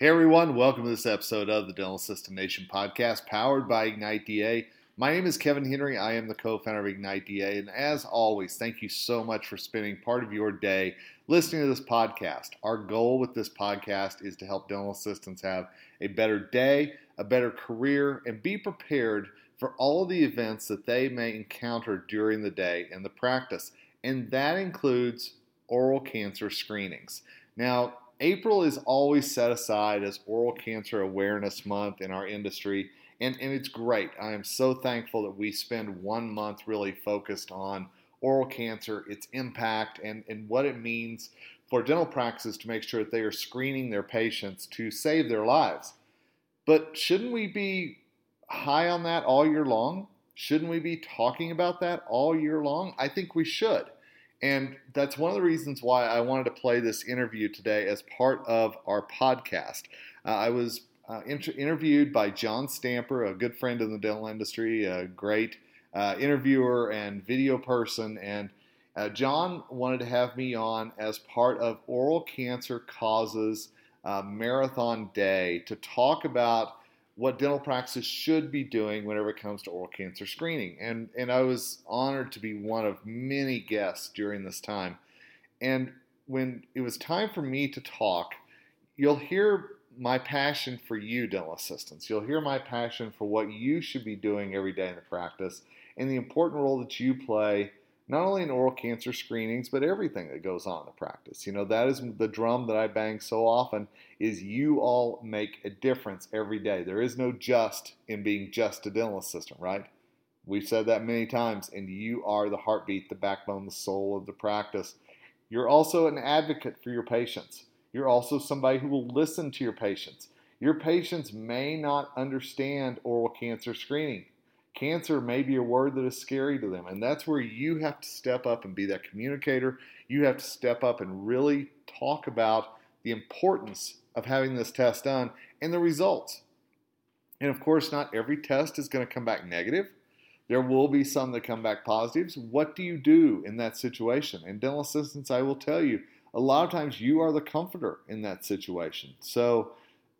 Hey everyone, welcome to this episode of the Dental Assistant Nation podcast powered by Ignite DA. My name is Kevin Henry. I am the co founder of Ignite DA. And as always, thank you so much for spending part of your day listening to this podcast. Our goal with this podcast is to help dental assistants have a better day, a better career, and be prepared for all the events that they may encounter during the day in the practice. And that includes oral cancer screenings. Now, April is always set aside as Oral Cancer Awareness Month in our industry, and, and it's great. I am so thankful that we spend one month really focused on oral cancer, its impact, and, and what it means for dental practices to make sure that they are screening their patients to save their lives. But shouldn't we be high on that all year long? Shouldn't we be talking about that all year long? I think we should. And that's one of the reasons why I wanted to play this interview today as part of our podcast. Uh, I was uh, inter- interviewed by John Stamper, a good friend in the dental industry, a great uh, interviewer and video person. And uh, John wanted to have me on as part of Oral Cancer Causes uh, Marathon Day to talk about what dental practices should be doing whenever it comes to oral cancer screening. And, and I was honored to be one of many guests during this time. And when it was time for me to talk, you'll hear my passion for you, dental assistants. You'll hear my passion for what you should be doing every day in the practice and the important role that you play not only in oral cancer screenings, but everything that goes on in the practice. You know, that is the drum that I bang so often is you all make a difference every day. There is no just in being just a dental assistant, right? We've said that many times, and you are the heartbeat, the backbone, the soul of the practice. You're also an advocate for your patients. You're also somebody who will listen to your patients. Your patients may not understand oral cancer screening. Cancer may be a word that is scary to them, and that's where you have to step up and be that communicator. You have to step up and really talk about the importance of having this test done and the results. And of course, not every test is going to come back negative. There will be some that come back positives. What do you do in that situation? And dental assistants, I will tell you, a lot of times you are the comforter in that situation. So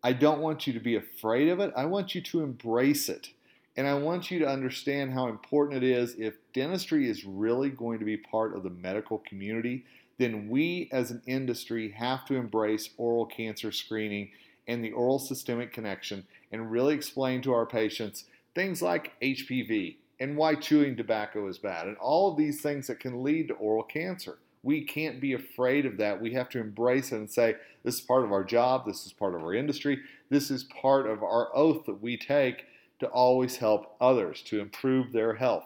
I don't want you to be afraid of it. I want you to embrace it. And I want you to understand how important it is if dentistry is really going to be part of the medical community, then we as an industry have to embrace oral cancer screening and the oral systemic connection and really explain to our patients things like HPV and why chewing tobacco is bad and all of these things that can lead to oral cancer. We can't be afraid of that. We have to embrace it and say, this is part of our job, this is part of our industry, this is part of our oath that we take to always help others to improve their health.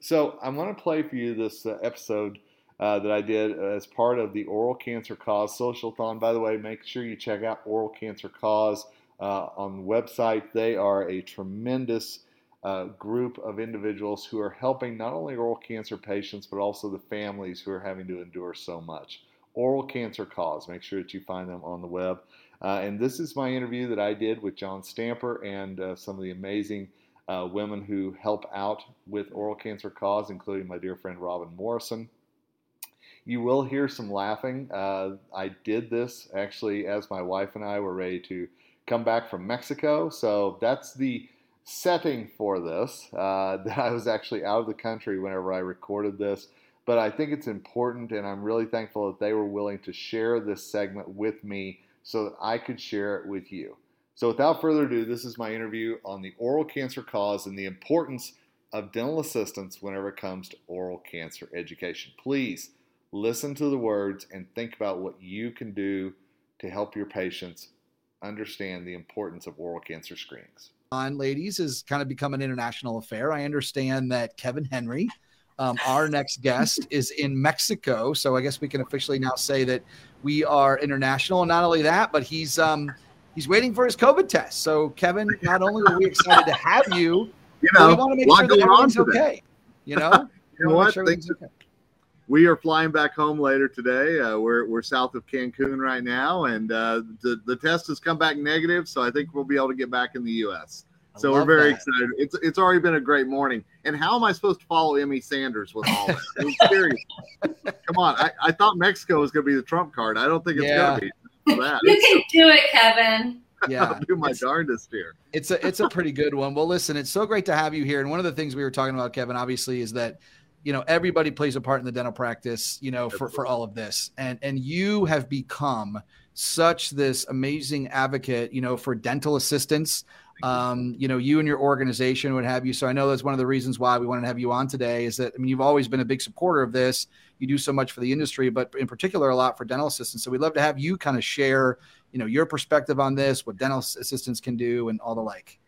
So I'm going to play for you this uh, episode uh, that I did as part of the Oral Cancer Cause Social Socialthon. By the way, make sure you check out Oral Cancer Cause uh, on the website. They are a tremendous uh, group of individuals who are helping not only oral cancer patients but also the families who are having to endure so much. Oral Cancer Cause. Make sure that you find them on the web. Uh, and this is my interview that I did with John Stamper and uh, some of the amazing uh, women who help out with oral cancer cause, including my dear friend Robin Morrison. You will hear some laughing. Uh, I did this actually as my wife and I were ready to come back from Mexico. So that's the setting for this. Uh, that I was actually out of the country whenever I recorded this. But I think it's important, and I'm really thankful that they were willing to share this segment with me so that I could share it with you. So, without further ado, this is my interview on the oral cancer cause and the importance of dental assistance whenever it comes to oral cancer education. Please listen to the words and think about what you can do to help your patients understand the importance of oral cancer screenings. On ladies has kind of become an international affair. I understand that Kevin Henry um, our next guest is in Mexico, so I guess we can officially now say that we are international. And not only that, but he's um, he's waiting for his COVID test. So, Kevin, not only are we excited to have you, you know, we want to make sure that everything's okay. You know, you know what? Sure okay. We are flying back home later today. Uh, we're we're south of Cancun right now, and uh, the the test has come back negative. So I think we'll be able to get back in the U.S so we're very that. excited. It's it's already been a great morning. And how am I supposed to follow Emmy Sanders with all this? I. Come on. I, I thought Mexico was going to be the trump card. I don't think it's yeah. going to be. that. you can do it, Kevin. Yeah, I'll do my it's, darndest here. it's a it's a pretty good one. Well, listen, it's so great to have you here. And one of the things we were talking about, Kevin, obviously, is that you know everybody plays a part in the dental practice. You know, for for all of this, and and you have become such this amazing advocate. You know, for dental assistants. Um, you know, you and your organization would have you. So I know that's one of the reasons why we wanted to have you on today. Is that I mean, you've always been a big supporter of this. You do so much for the industry, but in particular, a lot for dental assistants. So we'd love to have you kind of share you know your perspective on this what dental assistants can do and all the like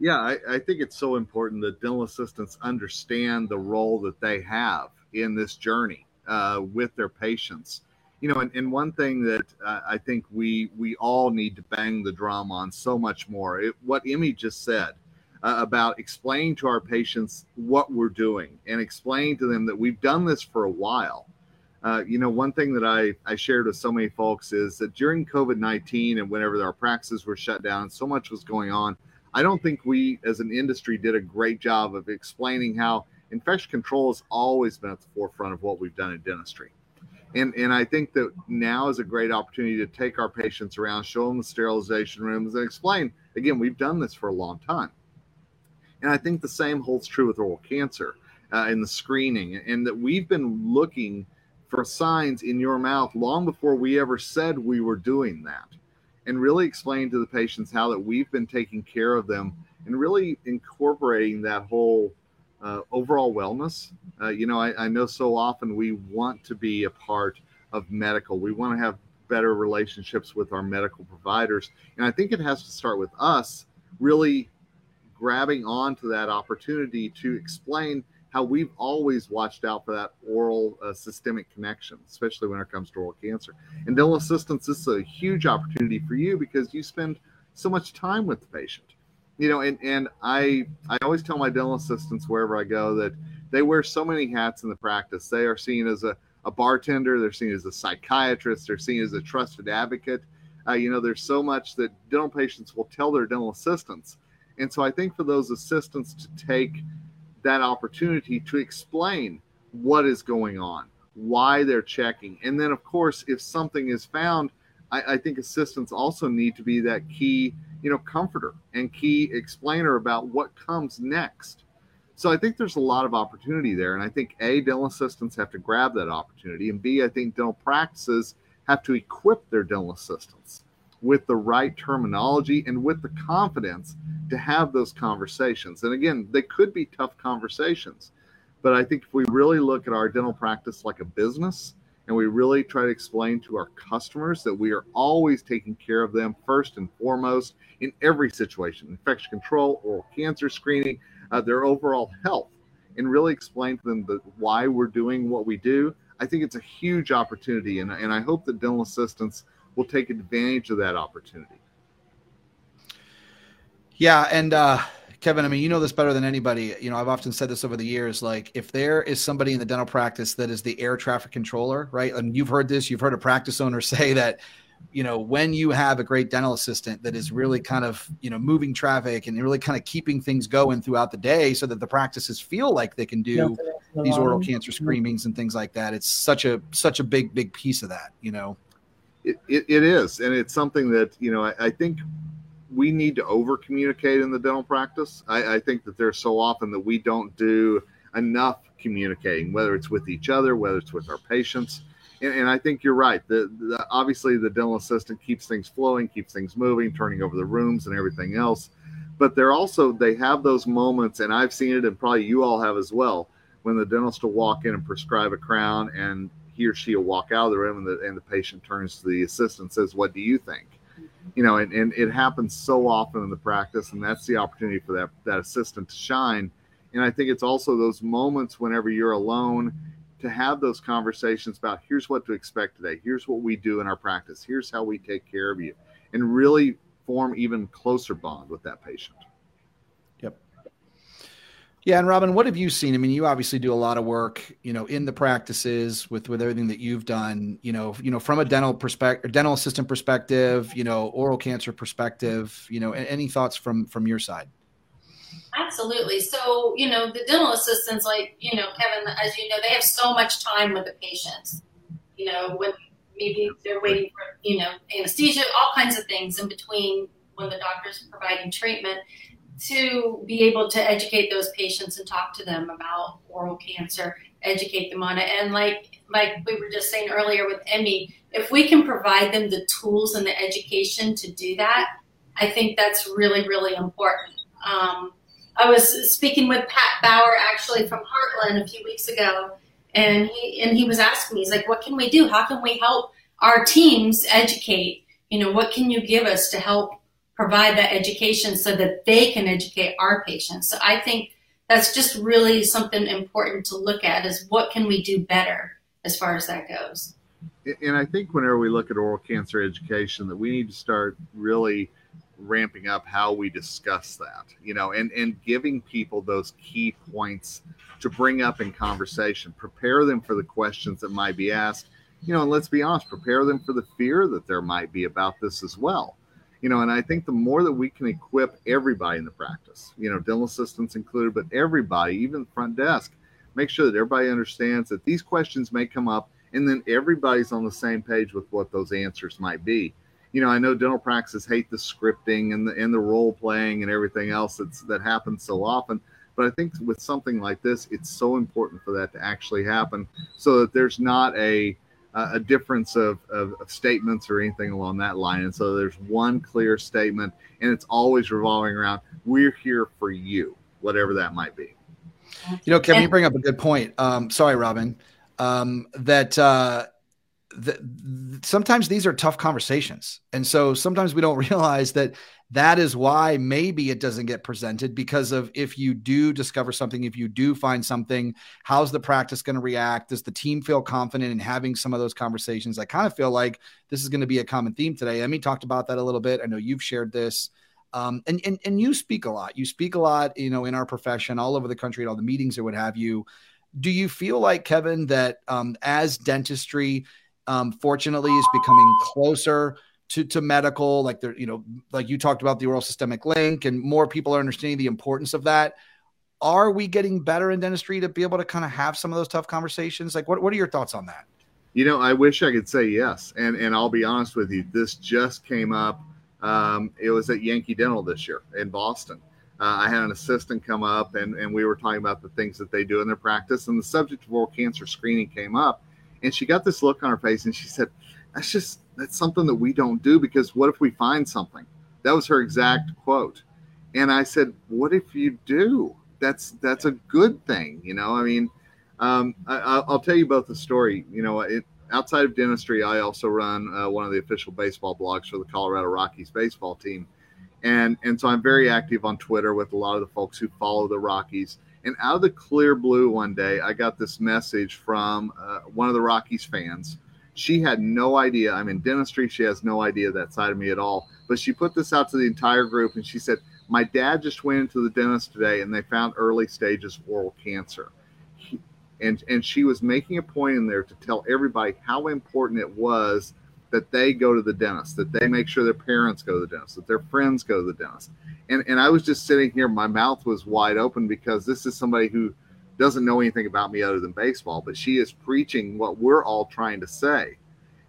Yeah, I, I think it's so important that dental assistants understand the role that they have in this journey uh, with their patients. You know, and, and one thing that uh, I think we we all need to bang the drum on so much more. It, what Emmy just said uh, about explaining to our patients what we're doing and explaining to them that we've done this for a while. Uh, you know, one thing that I, I shared with so many folks is that during COVID 19 and whenever our practices were shut down, so much was going on. I don't think we as an industry did a great job of explaining how infection control has always been at the forefront of what we've done in dentistry. And, and I think that now is a great opportunity to take our patients around, show them the sterilization rooms, and explain again, we've done this for a long time. And I think the same holds true with oral cancer uh, in the screening, and that we've been looking for signs in your mouth long before we ever said we were doing that and really explain to the patients how that we've been taking care of them and really incorporating that whole uh, overall wellness uh, you know I, I know so often we want to be a part of medical we want to have better relationships with our medical providers and i think it has to start with us really grabbing onto that opportunity to explain how we've always watched out for that oral uh, systemic connection, especially when it comes to oral cancer. And dental assistants, this is a huge opportunity for you because you spend so much time with the patient. You know, and, and I I always tell my dental assistants wherever I go that they wear so many hats in the practice. They are seen as a, a bartender, they're seen as a psychiatrist, they're seen as a trusted advocate. Uh, you know, there's so much that dental patients will tell their dental assistants. And so I think for those assistants to take that opportunity to explain what is going on, why they're checking. And then, of course, if something is found, I, I, think assistants also need to be that key, you know, comforter and key explainer about what comes next. So I think there's a lot of opportunity there. And I think A, dental assistants have to grab that opportunity. And B, I think dental practices have to equip their dental assistants with the right terminology and with the confidence to have those conversations. And again, they could be tough conversations, but I think if we really look at our dental practice like a business and we really try to explain to our customers that we are always taking care of them first and foremost in every situation infection control, oral cancer screening, uh, their overall health, and really explain to them the, why we're doing what we do. I think it's a huge opportunity, and, and I hope that dental assistants will take advantage of that opportunity. Yeah, and uh, Kevin, I mean, you know this better than anybody. You know, I've often said this over the years. Like, if there is somebody in the dental practice that is the air traffic controller, right? And you've heard this, you've heard a practice owner say that, you know, when you have a great dental assistant that is really kind of, you know, moving traffic and really kind of keeping things going throughout the day so that the practices feel like they can do these oral cancer mm-hmm. screenings and things like that. It's such a such a big, big piece of that, you know. It, it, it is. And it's something that, you know, I, I think we need to over communicate in the dental practice. I, I, think that there's so often that we don't do enough communicating, whether it's with each other, whether it's with our patients. And, and I think you're right. The, the, obviously the dental assistant keeps things flowing, keeps things moving, turning over the rooms and everything else. But they're also they have those moments, and I've seen it, and probably you all have as well, when the dentist will walk in and prescribe a crown, and he or she will walk out of the room, and the, and the patient turns to the assistant and says, "What do you think?" You know, and, and it happens so often in the practice, and that's the opportunity for that that assistant to shine. And I think it's also those moments whenever you're alone to have those conversations about here's what to expect today, here's what we do in our practice, here's how we take care of you, and really form even closer bond with that patient. Yeah, and Robin, what have you seen? I mean, you obviously do a lot of work, you know, in the practices with with everything that you've done. You know, you know, from a dental perspective, dental assistant perspective, you know, oral cancer perspective. You know, any thoughts from from your side? Absolutely. So, you know, the dental assistants, like you know, Kevin, as you know, they have so much time with the patients. You know, when maybe they're waiting for, you know, anesthesia, all kinds of things in between when the doctor's providing treatment to be able to educate those patients and talk to them about oral cancer, educate them on it. And like like we were just saying earlier with Emmy, if we can provide them the tools and the education to do that, I think that's really, really important. Um, I was speaking with Pat Bauer actually from Heartland a few weeks ago, and he and he was asking me, he's like, "What can we do? How can we help our teams educate? You know, what can you give us to help provide that education so that they can educate our patients?" So I think that's just really something important to look at: is what can we do better as far as that goes. And I think whenever we look at oral cancer education, that we need to start really ramping up how we discuss that, you know, and and giving people those key points to bring up in conversation, prepare them for the questions that might be asked, you know, and let's be honest, prepare them for the fear that there might be about this as well. You know, and I think the more that we can equip everybody in the practice, you know, dental assistants included, but everybody, even front desk, make sure that everybody understands that these questions may come up and then everybody's on the same page with what those answers might be you know, I know dental practices hate the scripting and the and the role playing and everything else that's that happens so often. But I think with something like this, it's so important for that to actually happen, so that there's not a a difference of, of, of statements or anything along that line. And so there's one clear statement, and it's always revolving around "We're here for you," whatever that might be. You know, Kevin, you bring up a good point. Um, sorry, Robin. Um, that uh, the, sometimes these are tough conversations. And so sometimes we don't realize that that is why maybe it doesn't get presented because of if you do discover something, if you do find something, how's the practice going to react? Does the team feel confident in having some of those conversations? I kind of feel like this is going to be a common theme today. Emmy talked about that a little bit. I know you've shared this. Um, and, and and you speak a lot. You speak a lot, you know, in our profession, all over the country, at all the meetings or what have you. Do you feel like Kevin that um, as dentistry um, fortunately is becoming closer to, to medical like there you know like you talked about the oral systemic link and more people are understanding the importance of that. Are we getting better in dentistry to be able to kind of have some of those tough conversations? Like what, what are your thoughts on that? You know i wish i could say yes. And and i'll be honest with you this just came up um, it was at yankee dental this year in boston. Uh, i had an assistant come up and, and we were talking about the things that they do in their practice and the subject of oral cancer screening came up and she got this look on her face and she said, That's just, that's something that we don't do because what if we find something? That was her exact quote. And I said, What if you do? That's, that's a good thing. You know, I mean, um, I, will tell you both the story. You know, it, outside of dentistry, I also run uh, one of the official baseball blogs for the Colorado Rockies baseball team. And, and so I'm very active on Twitter with a lot of the folks who follow the Rockies. And out of the clear blue one day, I got this message from uh, one of the Rockies fans. She had no idea. I'm in dentistry. She has no idea that side of me at all. But she put this out to the entire group and she said, My dad just went into the dentist today and they found early stages of oral cancer. He, and, and she was making a point in there to tell everybody how important it was that they go to the dentist, that they make sure their parents go to the dentist, that their friends go to the dentist and and I was just sitting here, my mouth was wide open because this is somebody who doesn't know anything about me other than baseball, but she is preaching what we're all trying to say.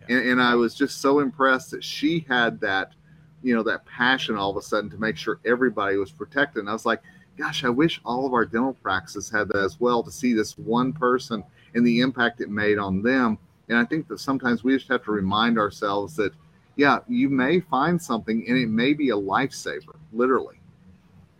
Yeah. And, and I was just so impressed that she had that, you know, that passion all of a sudden to make sure everybody was protected. And I was like, gosh, I wish all of our dental practices had that as well to see this one person and the impact it made on them. And I think that sometimes we just have to remind ourselves that yeah, you may find something and it may be a lifesaver, literally.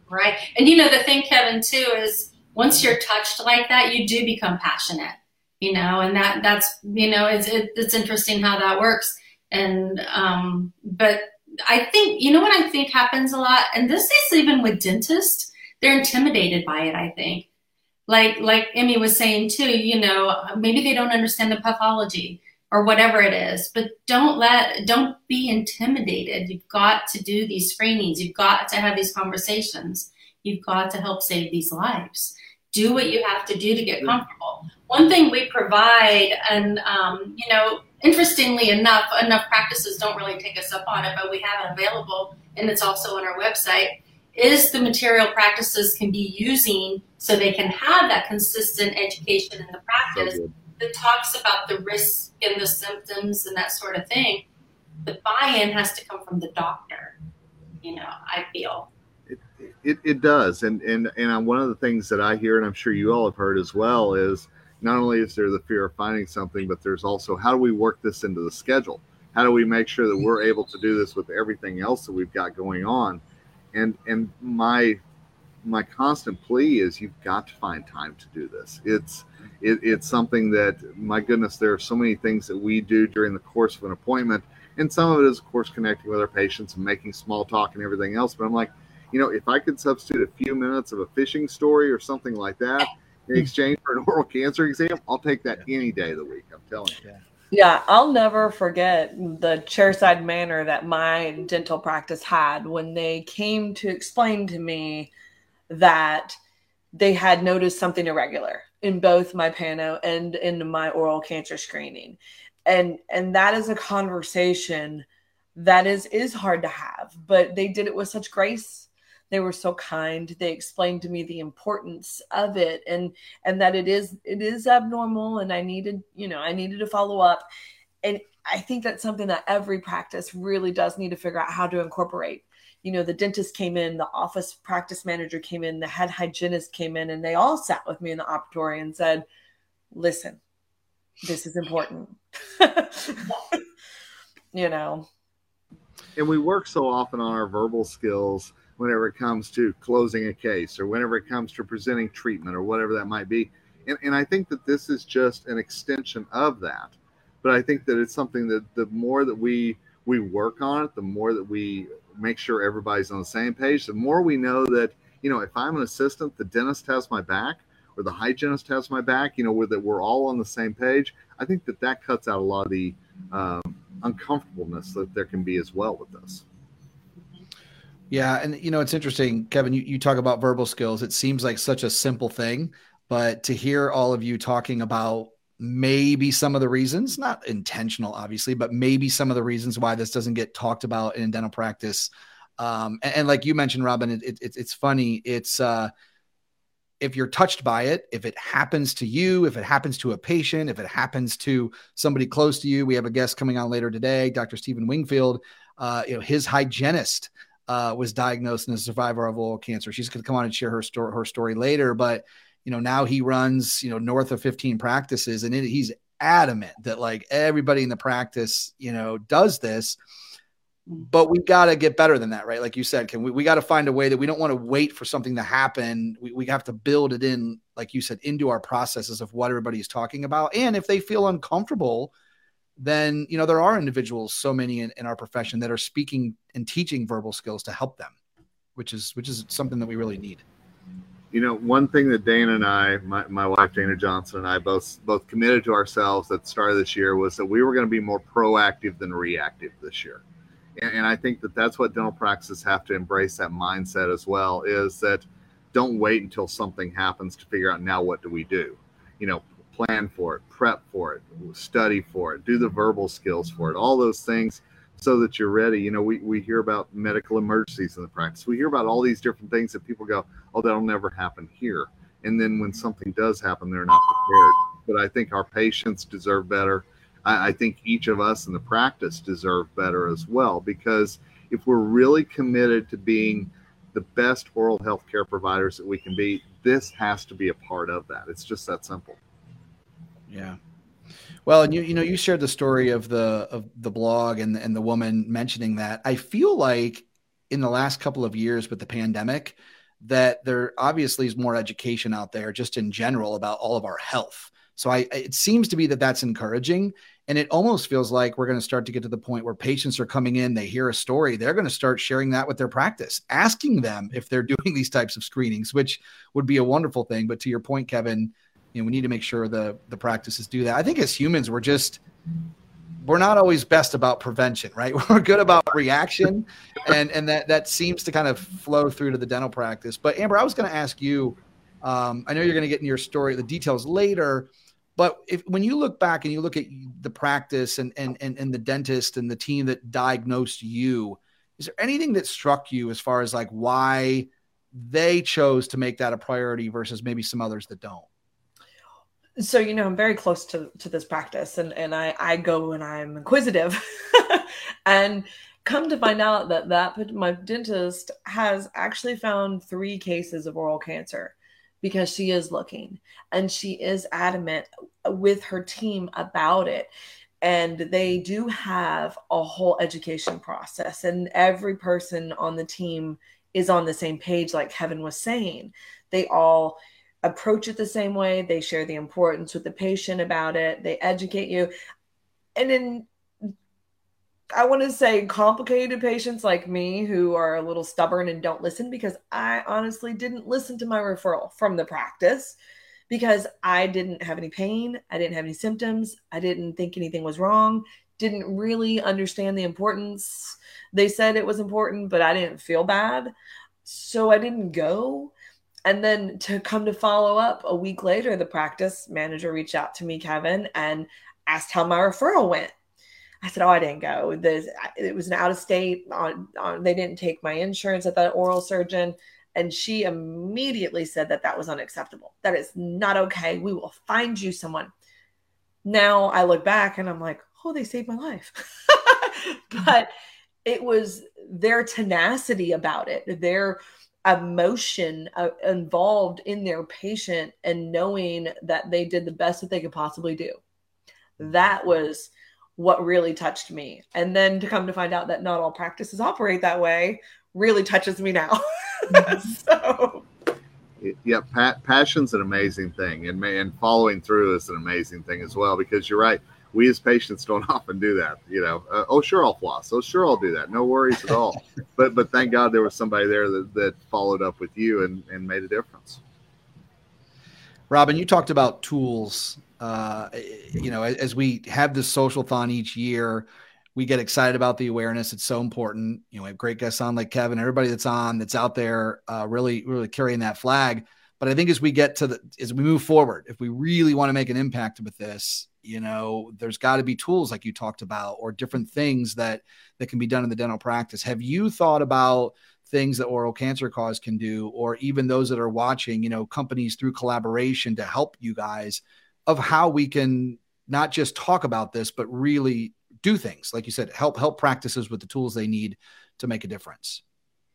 Right. And you know, the thing, Kevin, too, is once you're touched like that, you do become passionate, you know, and that that's, you know, it's, it, it's interesting how that works. And, um, but I think, you know what I think happens a lot, and this is even with dentists, they're intimidated by it, I think. Like, like Emmy was saying too, you know, maybe they don't understand the pathology or whatever it is but don't let don't be intimidated. You've got to do these screenings. You've got to have these conversations. You've got to help save these lives do what you have to do to get comfortable one thing we provide and um, you know interestingly enough enough practices don't really take us up on it but we have it available and it's also on our website is the material practices can be using so they can have that consistent education in the practice so that talks about the risk and the symptoms and that sort of thing, the buy-in has to come from the doctor. You know, I feel. It, it, does, and and and one of the things that I hear, and I'm sure you all have heard as well, is not only is there the fear of finding something, but there's also how do we work this into the schedule? How do we make sure that we're able to do this with everything else that we've got going on? And and my my constant plea is you've got to find time to do this. It's it, it's something that my goodness, there are so many things that we do during the course of an appointment, and some of it is of course connecting with our patients and making small talk and everything else. But I'm like, you know, if I could substitute a few minutes of a fishing story or something like that in exchange for an oral cancer exam, I'll take that any day of the week. I'm telling you. Yeah. Yeah, I'll never forget the chairside manner that my dental practice had when they came to explain to me that they had noticed something irregular in both my pano and in my oral cancer screening. And and that is a conversation that is is hard to have, but they did it with such grace. They were so kind. They explained to me the importance of it and and that it is it is abnormal and I needed, you know, I needed to follow up. And I think that's something that every practice really does need to figure out how to incorporate you know, the dentist came in, the office practice manager came in, the head hygienist came in, and they all sat with me in the operatory and said, listen, this is important. you know. And we work so often on our verbal skills whenever it comes to closing a case or whenever it comes to presenting treatment or whatever that might be. And, and I think that this is just an extension of that. But I think that it's something that the more that we we work on it, the more that we make sure everybody's on the same page. The more we know that, you know, if I'm an assistant, the dentist has my back or the hygienist has my back, you know, that we're all on the same page. I think that that cuts out a lot of the um, uncomfortableness that there can be as well with this. Yeah, and you know it's interesting, Kevin. You, you talk about verbal skills. It seems like such a simple thing, but to hear all of you talking about maybe some of the reasons, not intentional, obviously, but maybe some of the reasons why this doesn't get talked about in dental practice. Um, and, and, like you mentioned, Robin, it, it, it's funny. It's uh, if you're touched by it, if it happens to you, if it happens to a patient, if it happens to somebody close to you, we have a guest coming on later today, Dr. Stephen Wingfield. Uh, you know, his hygienist uh, was diagnosed and a survivor of oral cancer. She's going to come on and share her story, her story later, but you know, now he runs, you know, north of 15 practices and it, he's adamant that like everybody in the practice, you know, does this. But we got to get better than that, right? Like you said, can we, we got to find a way that we don't want to wait for something to happen. We, we have to build it in, like you said, into our processes of what everybody's talking about. And if they feel uncomfortable, then, you know, there are individuals, so many in, in our profession that are speaking and teaching verbal skills to help them, which is, which is something that we really need you know, one thing that Dana and I, my, my wife Dana Johnson and I both both committed to ourselves at the start of this year was that we were going to be more proactive than reactive this year. And, and I think that that's what dental practices have to embrace that mindset as well is that don't wait until something happens to figure out now what do we do. You know, plan for it, prep for it, study for it, do the verbal skills for it, all those things so that you're ready. You know, we, we hear about medical emergencies in the practice. We hear about all these different things that people go, oh, that'll never happen here. And then when something does happen, they're not prepared. But I think our patients deserve better. I, I think each of us in the practice deserve better as well, because if we're really committed to being the best oral health care providers that we can be, this has to be a part of that. It's just that simple. Yeah. Well, and you you know you shared the story of the of the blog and and the woman mentioning that. I feel like in the last couple of years with the pandemic that there obviously is more education out there just in general about all of our health. So I it seems to be that that's encouraging and it almost feels like we're going to start to get to the point where patients are coming in, they hear a story, they're going to start sharing that with their practice, asking them if they're doing these types of screenings, which would be a wonderful thing, but to your point Kevin, you know, we need to make sure the the practices do that. I think as humans, we're just we're not always best about prevention, right? We're good about reaction, and and that that seems to kind of flow through to the dental practice. But Amber, I was going to ask you. Um, I know you're going to get in your story the details later, but if when you look back and you look at the practice and and and, and the dentist and the team that diagnosed you, is there anything that struck you as far as like why they chose to make that a priority versus maybe some others that don't? So you know i'm very close to to this practice and and i i go and i'm inquisitive and come to find out that that my dentist has actually found three cases of oral cancer because she is looking and she is adamant with her team about it. And they do have a whole education process and every person on the team is on the same page like kevin was saying. They all approach it the same way. They share the importance with the patient about it. They educate you. And then I want to say complicated patients like me who are a little stubborn and don't listen because I honestly didn't listen to my referral from the practice because I didn't have any pain. I didn't have any symptoms. I didn't think anything was wrong. Didn't really understand the importance. They said it was important, but I didn't feel bad. So I didn't go. And then to come to follow up a week later, the practice manager reached out to me, Kevin, and asked how my referral went. I said, "Oh, I didn't go. There's, it was an out of state. On, on, they didn't take my insurance at that oral surgeon." And she immediately said that that was unacceptable. That is not okay. We will find you someone. Now I look back and I'm like, "Oh, they saved my life." but it was their tenacity about it. Their emotion uh, involved in their patient and knowing that they did the best that they could possibly do. That was what really touched me. And then to come to find out that not all practices operate that way really touches me now. so yeah, pa- passion's an amazing thing, and and following through is an amazing thing as well. Because you're right, we as patients don't often do that. You know, uh, oh sure I'll floss. Oh sure I'll do that. No worries at all. but but thank God there was somebody there that, that followed up with you and and made a difference. Robin, you talked about tools. Uh, you know, as we have this social-thon each year, we get excited about the awareness. It's so important. You know, we have great guests on like Kevin, everybody that's on, that's out there, uh, really, really carrying that flag. But I think as we get to the, as we move forward, if we really want to make an impact with this, you know there's got to be tools like you talked about or different things that that can be done in the dental practice. Have you thought about things that oral cancer cause can do or even those that are watching you know companies through collaboration to help you guys of how we can not just talk about this but really do things? Like you said help help practices with the tools they need to make a difference.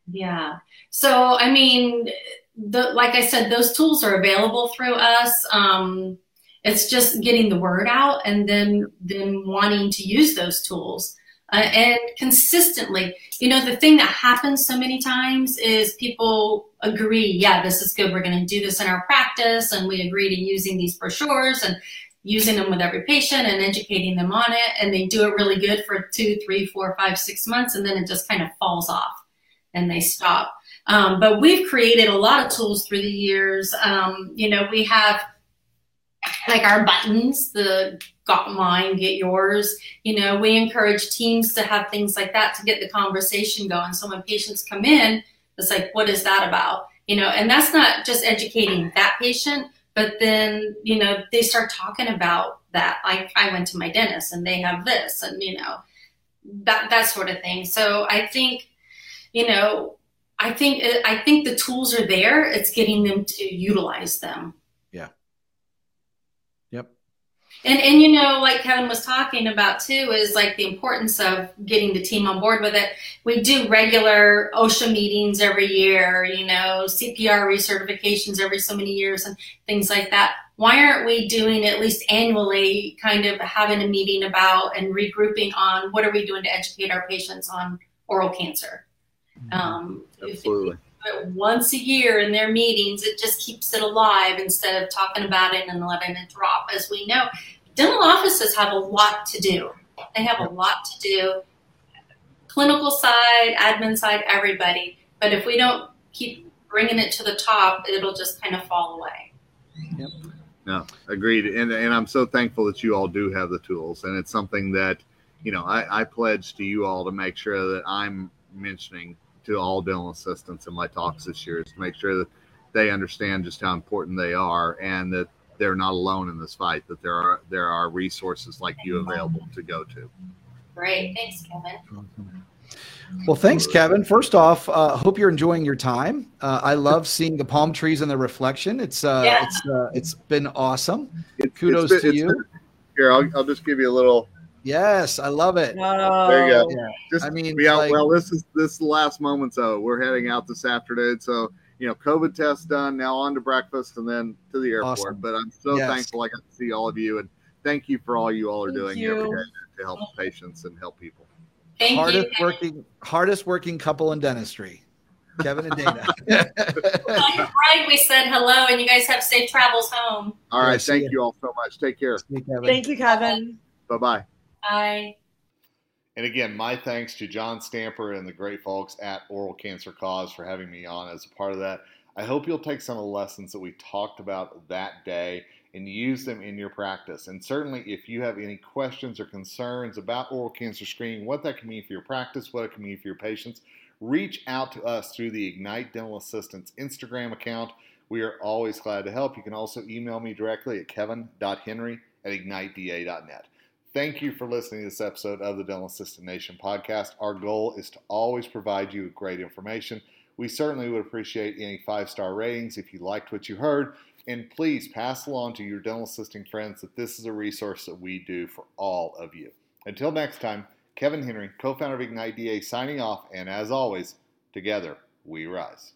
Yeah. So i mean the like i said those tools are available through us. Um it's just getting the word out and then then wanting to use those tools uh, and consistently. You know, the thing that happens so many times is people agree, yeah, this is good. We're going to do this in our practice, and we agree to using these brochures and using them with every patient and educating them on it. And they do it really good for two, three, four, five, six months, and then it just kind of falls off and they stop. Um, but we've created a lot of tools through the years. Um, you know, we have like our buttons, the got mine, get yours. You know, we encourage teams to have things like that to get the conversation going. So when patients come in, it's like, what is that about? You know, and that's not just educating that patient, but then, you know, they start talking about that. Like I went to my dentist and they have this and, you know, that, that sort of thing. So I think, you know, I think, I think the tools are there. It's getting them to utilize them. And and you know, like Kevin was talking about too, is like the importance of getting the team on board with it. We do regular OSHA meetings every year, you know, CPR recertifications every so many years and things like that. Why aren't we doing at least annually, kind of having a meeting about and regrouping on what are we doing to educate our patients on oral cancer? Mm-hmm. Um, Absolutely. Once a year in their meetings, it just keeps it alive instead of talking about it and letting it drop. As we know, dental offices have a lot to do. They have a lot to do. Clinical side, admin side, everybody. But if we don't keep bringing it to the top, it'll just kind of fall away. Yep. No, agreed. And, and I'm so thankful that you all do have the tools. And it's something that, you know, I, I pledge to you all to make sure that I'm mentioning to all dental assistants in my talks this year is to make sure that they understand just how important they are and that they're not alone in this fight. That there are there are resources like you available to go to. Great, thanks, Kevin. Well, thanks, Kevin. First off, uh, hope you're enjoying your time. Uh, I love seeing the palm trees and the reflection. It's uh, Yeah. it's uh, it's been awesome. It- Kudos it's to been- you. been- here, I'll, I'll just give you a little. Yes, I love it. There you go. Yeah, Just I mean, yeah. like- well, this is this is the last moment, so we're heading out this afternoon. So you know, COVID test done. Now on to breakfast and then to the airport. Awesome. But I'm so Yes. thankful I got to see all of you and thank you for all you all are Thank doing you. every day to help patients and help people. Thank hardest you. working hardest working couple in dentistry, Kevin and Dana. Tell your bride we said hello, and you guys have safe travels home. All Yeah, right, see thank ya. you all so much. Take care. See you, Kevin. Thank you, Kevin. Bye bye. Bye. And again, my thanks to John Stamper and the great folks at Oral Cancer Cause for having me on as a part of that. I hope you'll take some of the lessons that we talked about that day and use them in your practice. And certainly, if you have any questions or concerns about oral cancer screening, what that can mean for your practice, what it can mean for your patients, reach out to us through the Ignite Dental Assistance Instagram account. We are always glad to help. You can also email me directly at kevin.henry at igniteda.net. Thank you for listening to this episode of the Dental Assistant Nation podcast. Our goal is to always provide you with great information. We certainly would appreciate any five star ratings if you liked what you heard. And please pass along to your dental assisting friends that this is a resource that we do for all of you. Until next time, Kevin Henry, co founder of Ignite DA, signing off. And as always, together we rise.